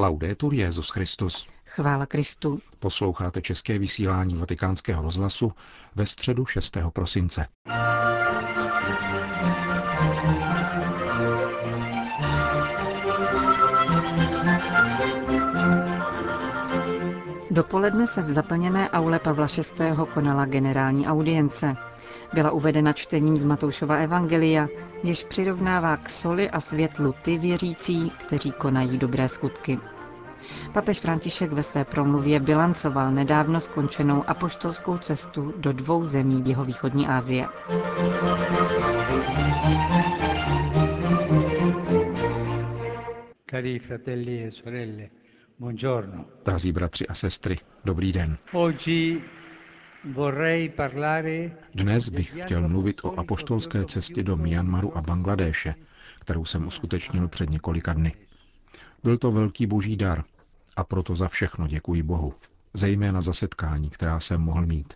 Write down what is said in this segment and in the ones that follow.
Laudetur Jezus Christus. Chvála Kristu. Posloucháte české vysílání Vatikánského rozhlasu ve středu 6. prosince. Dopoledne se v zaplněné aule Pavla VI. konala generální audience. Byla uvedena čtením z Matoušova Evangelia, jež přirovnává k soli a světlu ty věřící, kteří konají dobré skutky. Papež František ve své promluvě bilancoval nedávno skončenou apoštolskou cestu do dvou zemí jihovýchodní Asie. Cari fratelli e sorelle, buongiorno. Drazí bratři a sestry, dobrý den. Dnes bych chtěl mluvit o apoštolské cestě do Myanmaru a Bangladéše, kterou jsem uskutečnil před několika dny. Byl to velký boží dar a proto za všechno děkuji Bohu, zejména za setkání, která jsem mohl mít.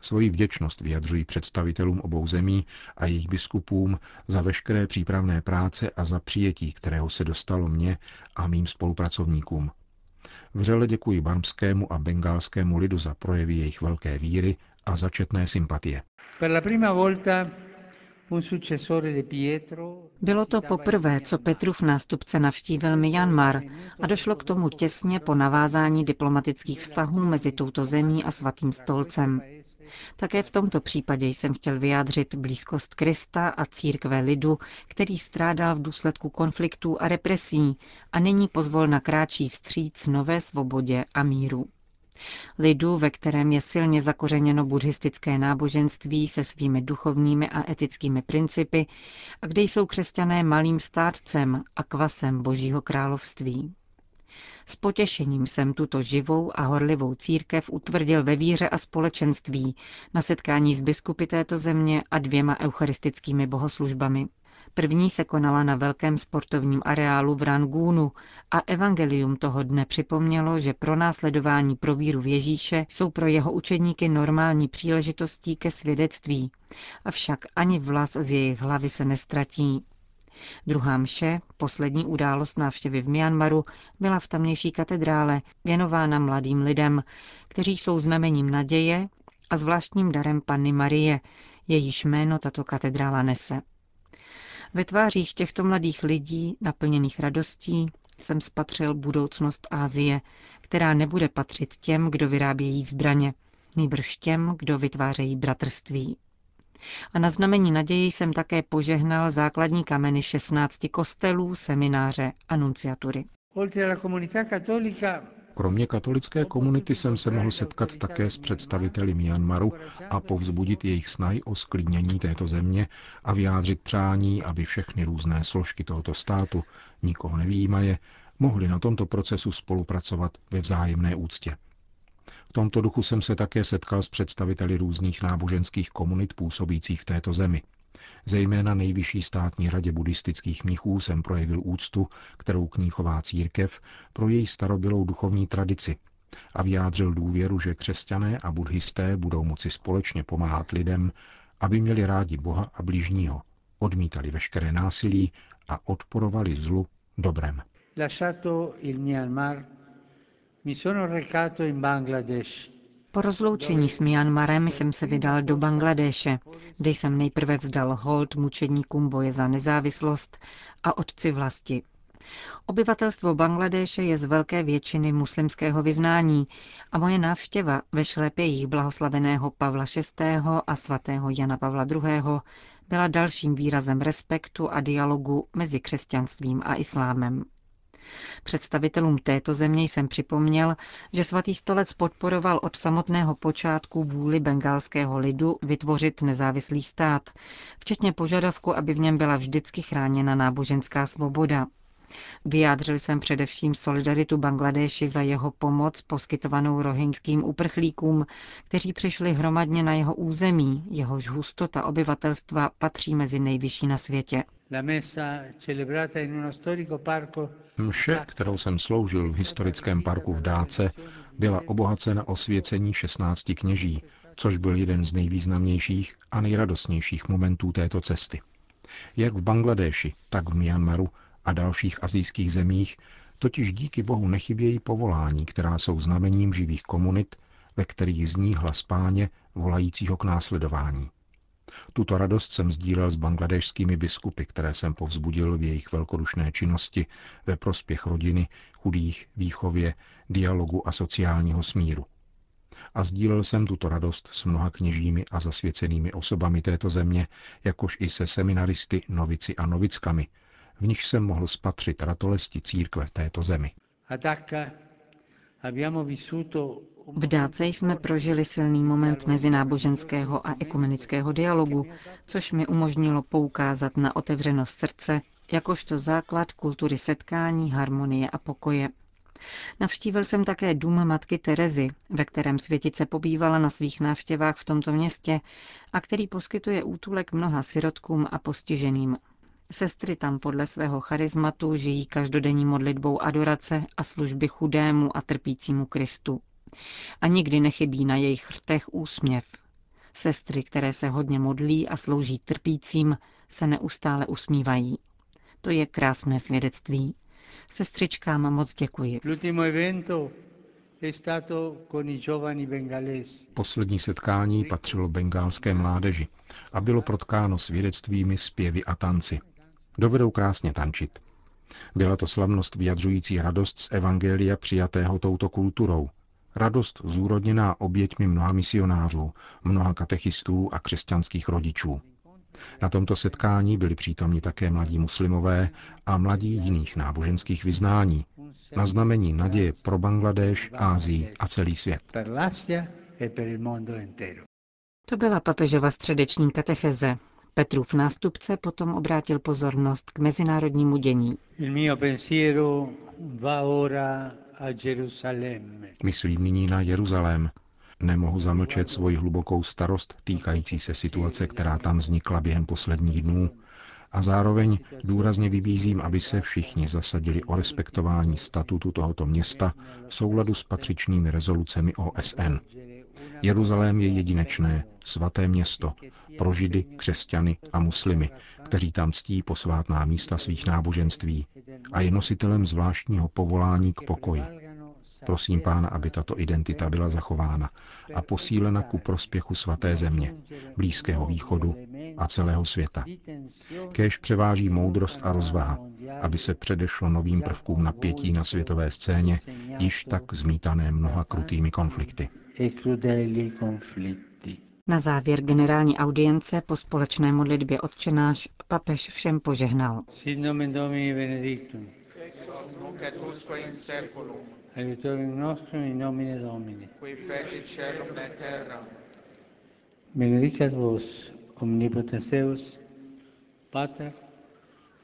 Svoji vděčnost vyjadřuji představitelům obou zemí a jejich biskupům za veškeré přípravné práce a za přijetí, kterého se dostalo mně a mým spolupracovníkům. Vřele děkuji barmskému a bengálskému lidu za projevy jejich velké víry a začetné sympatie. Bylo to poprvé, co Petrův nástupce navštívil Myanmar a došlo k tomu těsně po navázání diplomatických vztahů mezi touto zemí a svatým stolcem. Také v tomto případě jsem chtěl vyjádřit blízkost Krista a církve lidu, který strádal v důsledku konfliktů a represí a nyní pozvolna kráčí vstříc nové svobodě a míru. Lidu, ve kterém je silně zakořeněno buddhistické náboženství se svými duchovními a etickými principy a kde jsou křesťané malým státcem a kvasem Božího království. S potěšením jsem tuto živou a horlivou církev utvrdil ve víře a společenství na setkání s biskupy této země a dvěma eucharistickými bohoslužbami. První se konala na velkém sportovním areálu v Rangúnu a evangelium toho dne připomnělo, že pro následování pro víru v Ježíše jsou pro jeho učeníky normální příležitostí ke svědectví, avšak ani vlas z jejich hlavy se nestratí. Druhá mše, poslední událost návštěvy v Myanmaru, byla v tamnější katedrále věnována mladým lidem, kteří jsou znamením naděje a zvláštním darem Panny Marie, jejíž jméno tato katedrála nese. Ve tvářích těchto mladých lidí, naplněných radostí, jsem spatřil budoucnost Ázie, která nebude patřit těm, kdo vyrábějí zbraně, nýbrž těm, kdo vytvářejí bratrství. A na znamení naději jsem také požehnal základní kameny 16 kostelů, semináře a nunciatury. Kromě katolické komunity jsem se mohl setkat také s představiteli Myanmaru a povzbudit jejich snahy o sklidnění této země a vyjádřit přání, aby všechny různé složky tohoto státu, nikoho nevýjímaje, mohly na tomto procesu spolupracovat ve vzájemné úctě. V tomto duchu jsem se také setkal s představiteli různých náboženských komunit působících v této zemi. Zejména nejvyšší státní radě buddhistických mnichů jsem projevil úctu, kterou kníchová církev pro její starobylou duchovní tradici a vyjádřil důvěru, že křesťané a buddhisté budou moci společně pomáhat lidem, aby měli rádi Boha a blížního, odmítali veškeré násilí a odporovali zlu dobrem. Lasciato il Myanmar, mi sono recato in Bangladesh po rozloučení s Myanmarem jsem se vydal do Bangladéše, kde jsem nejprve vzdal hold mučedníkům boje za nezávislost a otci vlasti. Obyvatelstvo Bangladéše je z velké většiny muslimského vyznání a moje návštěva ve šlepějích blahoslaveného Pavla VI. a svatého Jana Pavla II. byla dalším výrazem respektu a dialogu mezi křesťanstvím a islámem. Představitelům této země jsem připomněl, že svatý stolec podporoval od samotného počátku vůli bengalského lidu vytvořit nezávislý stát, včetně požadavku, aby v něm byla vždycky chráněna náboženská svoboda. Vyjádřil jsem především solidaritu Bangladeši za jeho pomoc poskytovanou rohinským uprchlíkům, kteří přišli hromadně na jeho území, jehož hustota obyvatelstva patří mezi nejvyšší na světě. Mše, kterou jsem sloužil v historickém parku v Dáce, byla obohacena o svěcení 16 kněží, což byl jeden z nejvýznamnějších a nejradostnějších momentů této cesty. Jak v Bangladeši, tak v Myanmaru a dalších azijských zemích Totiž díky Bohu nechybějí povolání, která jsou znamením živých komunit, ve kterých zní hlas páně volajícího k následování. Tuto radost jsem sdílel s bangladešskými biskupy, které jsem povzbudil v jejich velkodušné činnosti ve prospěch rodiny, chudých, výchově, dialogu a sociálního smíru. A sdílel jsem tuto radost s mnoha kněžími a zasvěcenými osobami této země, jakož i se seminaristy, novici a novickami, v nich jsem mohl spatřit ratolesti církve v této zemi. V Dáce jsme prožili silný moment mezináboženského a ekumenického dialogu, což mi umožnilo poukázat na otevřenost srdce jakožto základ kultury setkání, harmonie a pokoje. Navštívil jsem také dům matky Terezy, ve kterém světice pobývala na svých návštěvách v tomto městě a který poskytuje útulek mnoha sirotkům a postiženým. Sestry tam podle svého charizmatu žijí každodenní modlitbou adorace a služby chudému a trpícímu Kristu. A nikdy nechybí na jejich rtech úsměv. Sestry, které se hodně modlí a slouží trpícím, se neustále usmívají. To je krásné svědectví. Sestřičkám moc děkuji. Poslední setkání patřilo bengálské mládeži a bylo protkáno svědectvími, zpěvy a tanci. Dovedou krásně tančit. Byla to slavnost vyjadřující radost z evangelia přijatého touto kulturou. Radost zúrodněná oběťmi mnoha misionářů, mnoha katechistů a křesťanských rodičů. Na tomto setkání byli přítomni také mladí muslimové a mladí jiných náboženských vyznání, na znamení naděje pro Bangladeš, Ázii a celý svět. To byla papežova středeční katecheze. Petrův nástupce potom obrátil pozornost k mezinárodnímu dění. Myslím nyní na Jeruzalém. Nemohu zamlčet svoji hlubokou starost týkající se situace, která tam vznikla během posledních dnů, a zároveň důrazně vybízím, aby se všichni zasadili o respektování statutu tohoto města v souladu s patřičnými rezolucemi OSN. Jeruzalém je jedinečné, svaté město pro židy, křesťany a muslimy, kteří tam ctí posvátná místa svých náboženství a je nositelem zvláštního povolání k pokoji. Prosím pána, aby tato identita byla zachována a posílena ku prospěchu svaté země, Blízkého východu a celého světa. Kéž převáží moudrost a rozvaha, aby se předešlo novým prvkům napětí na světové scéně, již tak zmítané mnoha krutými konflikty. Na závěr generální audience po společné modlitbě odčenáš papež všem požehnal. Sit nomen Domini benedictum. Ex hoc et usque in seculum. Aiutorium nostrum in nomine Domini. Qui fecit celum et terra. Benedicat vos omnipotens Deus, Pater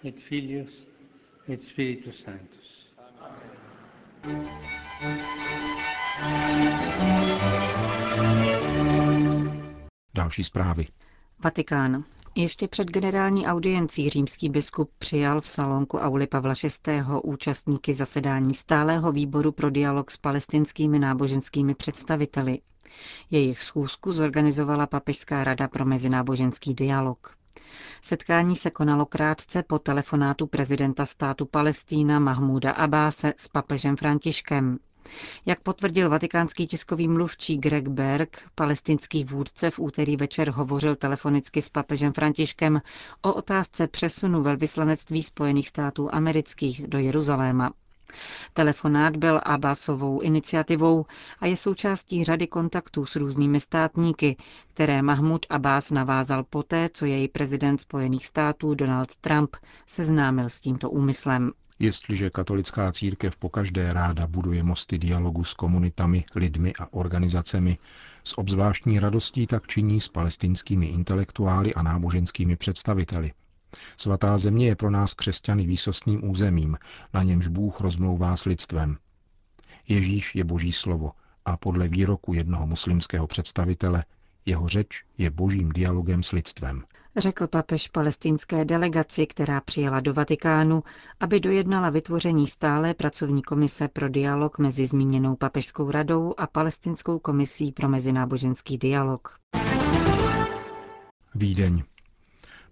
et Filius et Spiritus Sanctus. Další zprávy. Vatikán. Ještě před generální audiencí římský biskup přijal v salonku Auli Pavla VI. účastníky zasedání stálého výboru pro dialog s palestinskými náboženskými představiteli. Jejich schůzku zorganizovala Papežská rada pro mezináboženský dialog. Setkání se konalo krátce po telefonátu prezidenta státu Palestína Mahmuda Abáse s papežem Františkem. Jak potvrdil vatikánský tiskový mluvčí Greg Berg, palestinský vůdce v úterý večer hovořil telefonicky s papežem Františkem o otázce přesunu velvyslanectví Spojených států amerických do Jeruzaléma. Telefonát byl Abbasovou iniciativou a je součástí řady kontaktů s různými státníky, které Mahmud Abbas navázal poté, co jej prezident Spojených států Donald Trump seznámil s tímto úmyslem. Jestliže katolická církev pokaždé ráda buduje mosty dialogu s komunitami, lidmi a organizacemi, s obzvláštní radostí tak činí s palestinskými intelektuály a náboženskými představiteli. Svatá země je pro nás křesťany výsostným územím, na němž Bůh rozmlouvá s lidstvem. Ježíš je boží slovo a podle výroku jednoho muslimského představitele jeho řeč je božím dialogem s lidstvem. Řekl papež palestinské delegaci, která přijela do Vatikánu, aby dojednala vytvoření stálé pracovní komise pro dialog mezi zmíněnou papežskou radou a palestinskou komisí pro mezináboženský dialog. Vídeň.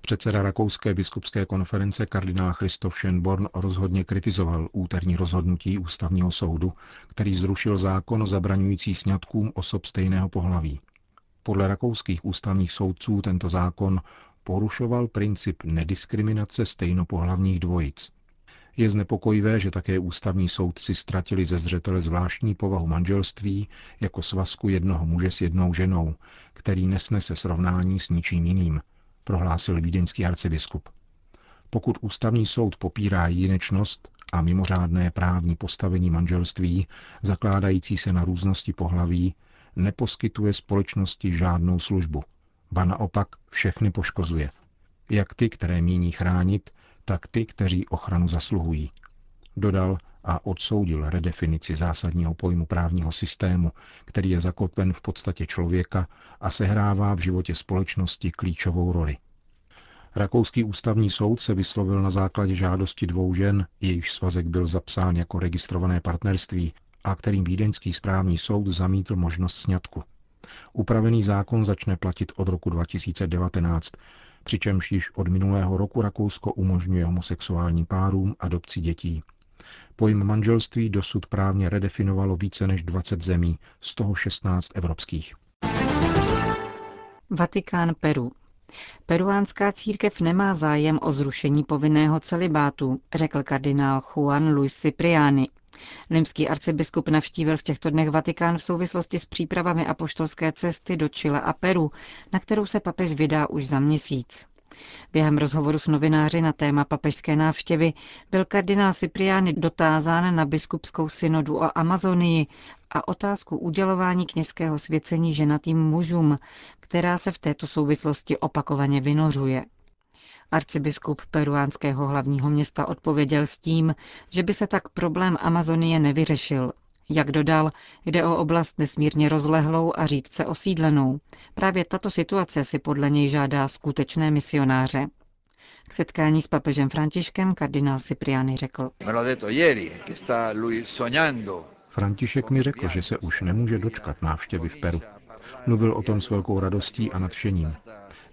Předseda Rakouské biskupské konference kardinál Christoph Schönborn rozhodně kritizoval úterní rozhodnutí ústavního soudu, který zrušil zákon zabraňující sňatkům osob stejného pohlaví. Podle rakouských ústavních soudců tento zákon porušoval princip nediskriminace stejnopohlavních dvojic. Je znepokojivé, že také ústavní soudci ztratili ze zřetele zvláštní povahu manželství jako svazku jednoho muže s jednou ženou, který nesnese srovnání s ničím jiným, prohlásil vídeňský arcibiskup. Pokud ústavní soud popírá jedinečnost a mimořádné právní postavení manželství, zakládající se na různosti pohlaví, neposkytuje společnosti žádnou službu, ba naopak všechny poškozuje. Jak ty, které míní chránit, tak ty, kteří ochranu zasluhují. Dodal a odsoudil redefinici zásadního pojmu právního systému, který je zakotven v podstatě člověka a sehrává v životě společnosti klíčovou roli. Rakouský ústavní soud se vyslovil na základě žádosti dvou žen, jejichž svazek byl zapsán jako registrované partnerství a kterým vídeňský správní soud zamítl možnost sňatku. Upravený zákon začne platit od roku 2019, přičemž již od minulého roku Rakousko umožňuje homosexuálním párům adopci dětí. Pojem manželství dosud právně redefinovalo více než 20 zemí, z toho 16 evropských. Vatikán Peru. Peruánská církev nemá zájem o zrušení povinného celibátu, řekl kardinál Juan Luis Cipriani. Limský arcibiskup navštívil v těchto dnech Vatikán v souvislosti s přípravami apoštolské cesty do Chile a Peru, na kterou se papež vydá už za měsíc. Během rozhovoru s novináři na téma papežské návštěvy byl kardinál Cipriani dotázán na biskupskou synodu o Amazonii a otázku udělování kněžského svěcení ženatým mužům, která se v této souvislosti opakovaně vynořuje. Arcibiskup peruánského hlavního města odpověděl s tím, že by se tak problém Amazonie nevyřešil. Jak dodal, jde o oblast nesmírně rozlehlou a řídce osídlenou. Právě tato situace si podle něj žádá skutečné misionáře. K setkání s papežem Františkem kardinál Cipriani řekl. František mi řekl, že se už nemůže dočkat návštěvy v Peru. Mluvil o tom s velkou radostí a nadšením.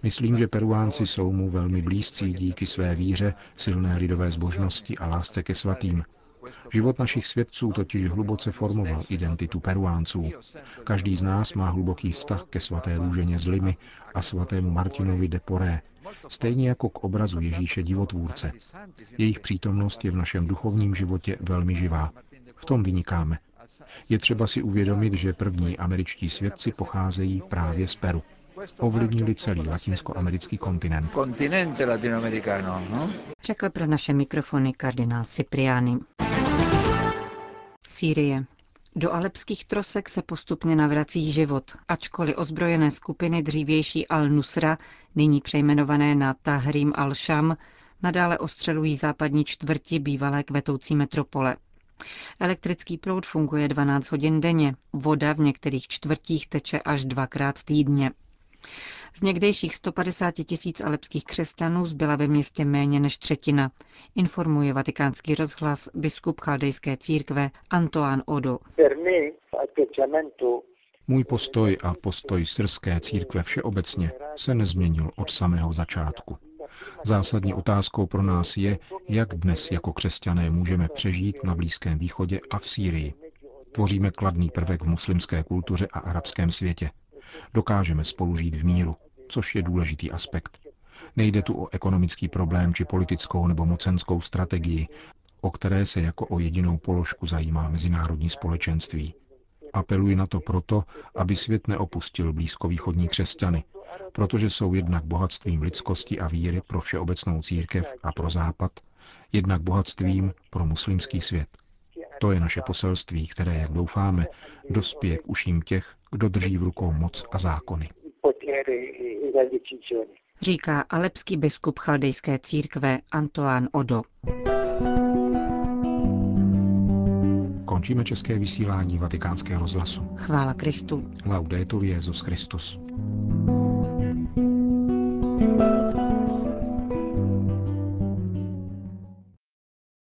Myslím, že Peruánci jsou mu velmi blízcí díky své víře, silné lidové zbožnosti a lásce ke svatým. Život našich svědců totiž hluboce formoval identitu Peruánců. Každý z nás má hluboký vztah ke svaté růženě z Limy a svatému Martinovi de Poré, stejně jako k obrazu Ježíše divotvůrce. Jejich přítomnost je v našem duchovním životě velmi živá. V tom vynikáme. Je třeba si uvědomit, že první američtí svědci pocházejí právě z Peru ovlivnili celý latinskoamerický kontinent. No? Řekl pro naše mikrofony kardinál Cipriani. Sýrie. Do alepských trosek se postupně navrací život, ačkoliv ozbrojené skupiny dřívější Al-Nusra, nyní přejmenované na Tahrim al-Sham, nadále ostřelují západní čtvrti bývalé kvetoucí metropole. Elektrický proud funguje 12 hodin denně, voda v některých čtvrtích teče až dvakrát týdně. Z někdejších 150 tisíc alepských křesťanů zbyla ve městě méně než třetina, informuje vatikánský rozhlas biskup chaldejské církve Antoán Odo. Můj postoj a postoj syrské církve všeobecně se nezměnil od samého začátku. Zásadní otázkou pro nás je, jak dnes jako křesťané můžeme přežít na Blízkém východě a v Sýrii. Tvoříme kladný prvek v muslimské kultuře a arabském světě. Dokážeme spolu žít v míru, což je důležitý aspekt. Nejde tu o ekonomický problém či politickou nebo mocenskou strategii, o které se jako o jedinou položku zajímá mezinárodní společenství. Apeluji na to proto, aby svět neopustil blízkovýchodní křesťany, protože jsou jednak bohatstvím lidskosti a víry pro všeobecnou církev a pro západ, jednak bohatstvím pro muslimský svět. To je naše poselství, které, jak doufáme, dospěje k uším těch, kdo drží v rukou moc a zákony. Říká alepský biskup chaldejské církve Antoán Odo. Končíme české vysílání vatikánského rozhlasu. Chvála Kristu. Laudetur Jezus Christus. thank you